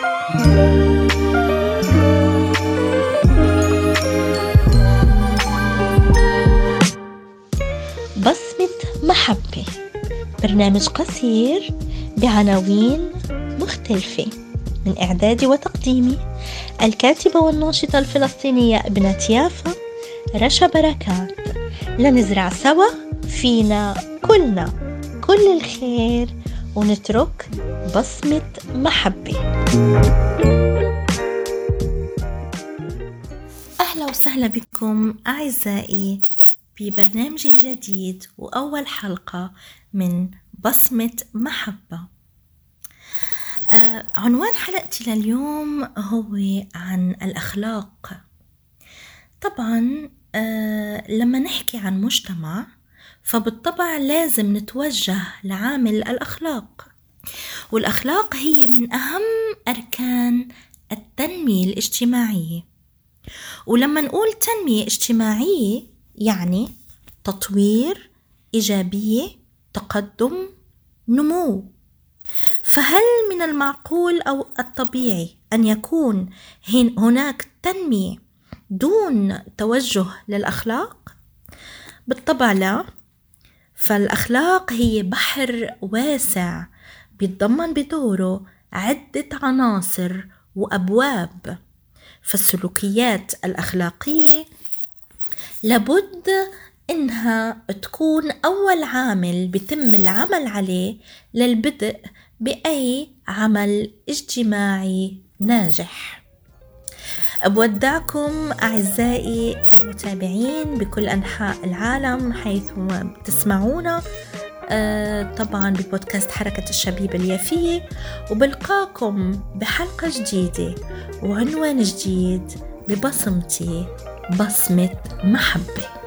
بصمة محبة. برنامج قصير بعناوين مختلفة من إعدادي وتقديمي. الكاتبة والناشطة الفلسطينية ابنة يافا رشا بركات. لنزرع سوا فينا كلنا. كل الخير. ونترك بصمة محبة. أهلا وسهلا بكم أعزائي في برنامجي الجديد وأول حلقة من بصمة محبة. آه عنوان حلقتي لليوم هو عن الأخلاق. طبعا آه لما نحكي عن مجتمع فبالطبع لازم نتوجه لعامل الأخلاق. والأخلاق هي من أهم أركان التنمية الاجتماعية. ولما نقول تنمية اجتماعية يعني تطوير إيجابية تقدم نمو. فهل من المعقول أو الطبيعي أن يكون هناك تنمية دون توجه للأخلاق؟ بالطبع لا. فالأخلاق هي بحر واسع بيتضمن بدوره عدة عناصر وأبواب. فالسلوكيات الأخلاقية لابد إنها تكون أول عامل بتم العمل عليه للبدء بأي عمل اجتماعي ناجح. بودعكم أعزائي المتابعين بكل أنحاء العالم حيث تسمعونا آه، طبعا ببودكاست حركة الشبيبة اليافية وبلقاكم بحلقة جديدة وعنوان جديد ببصمتي بصمة محبة.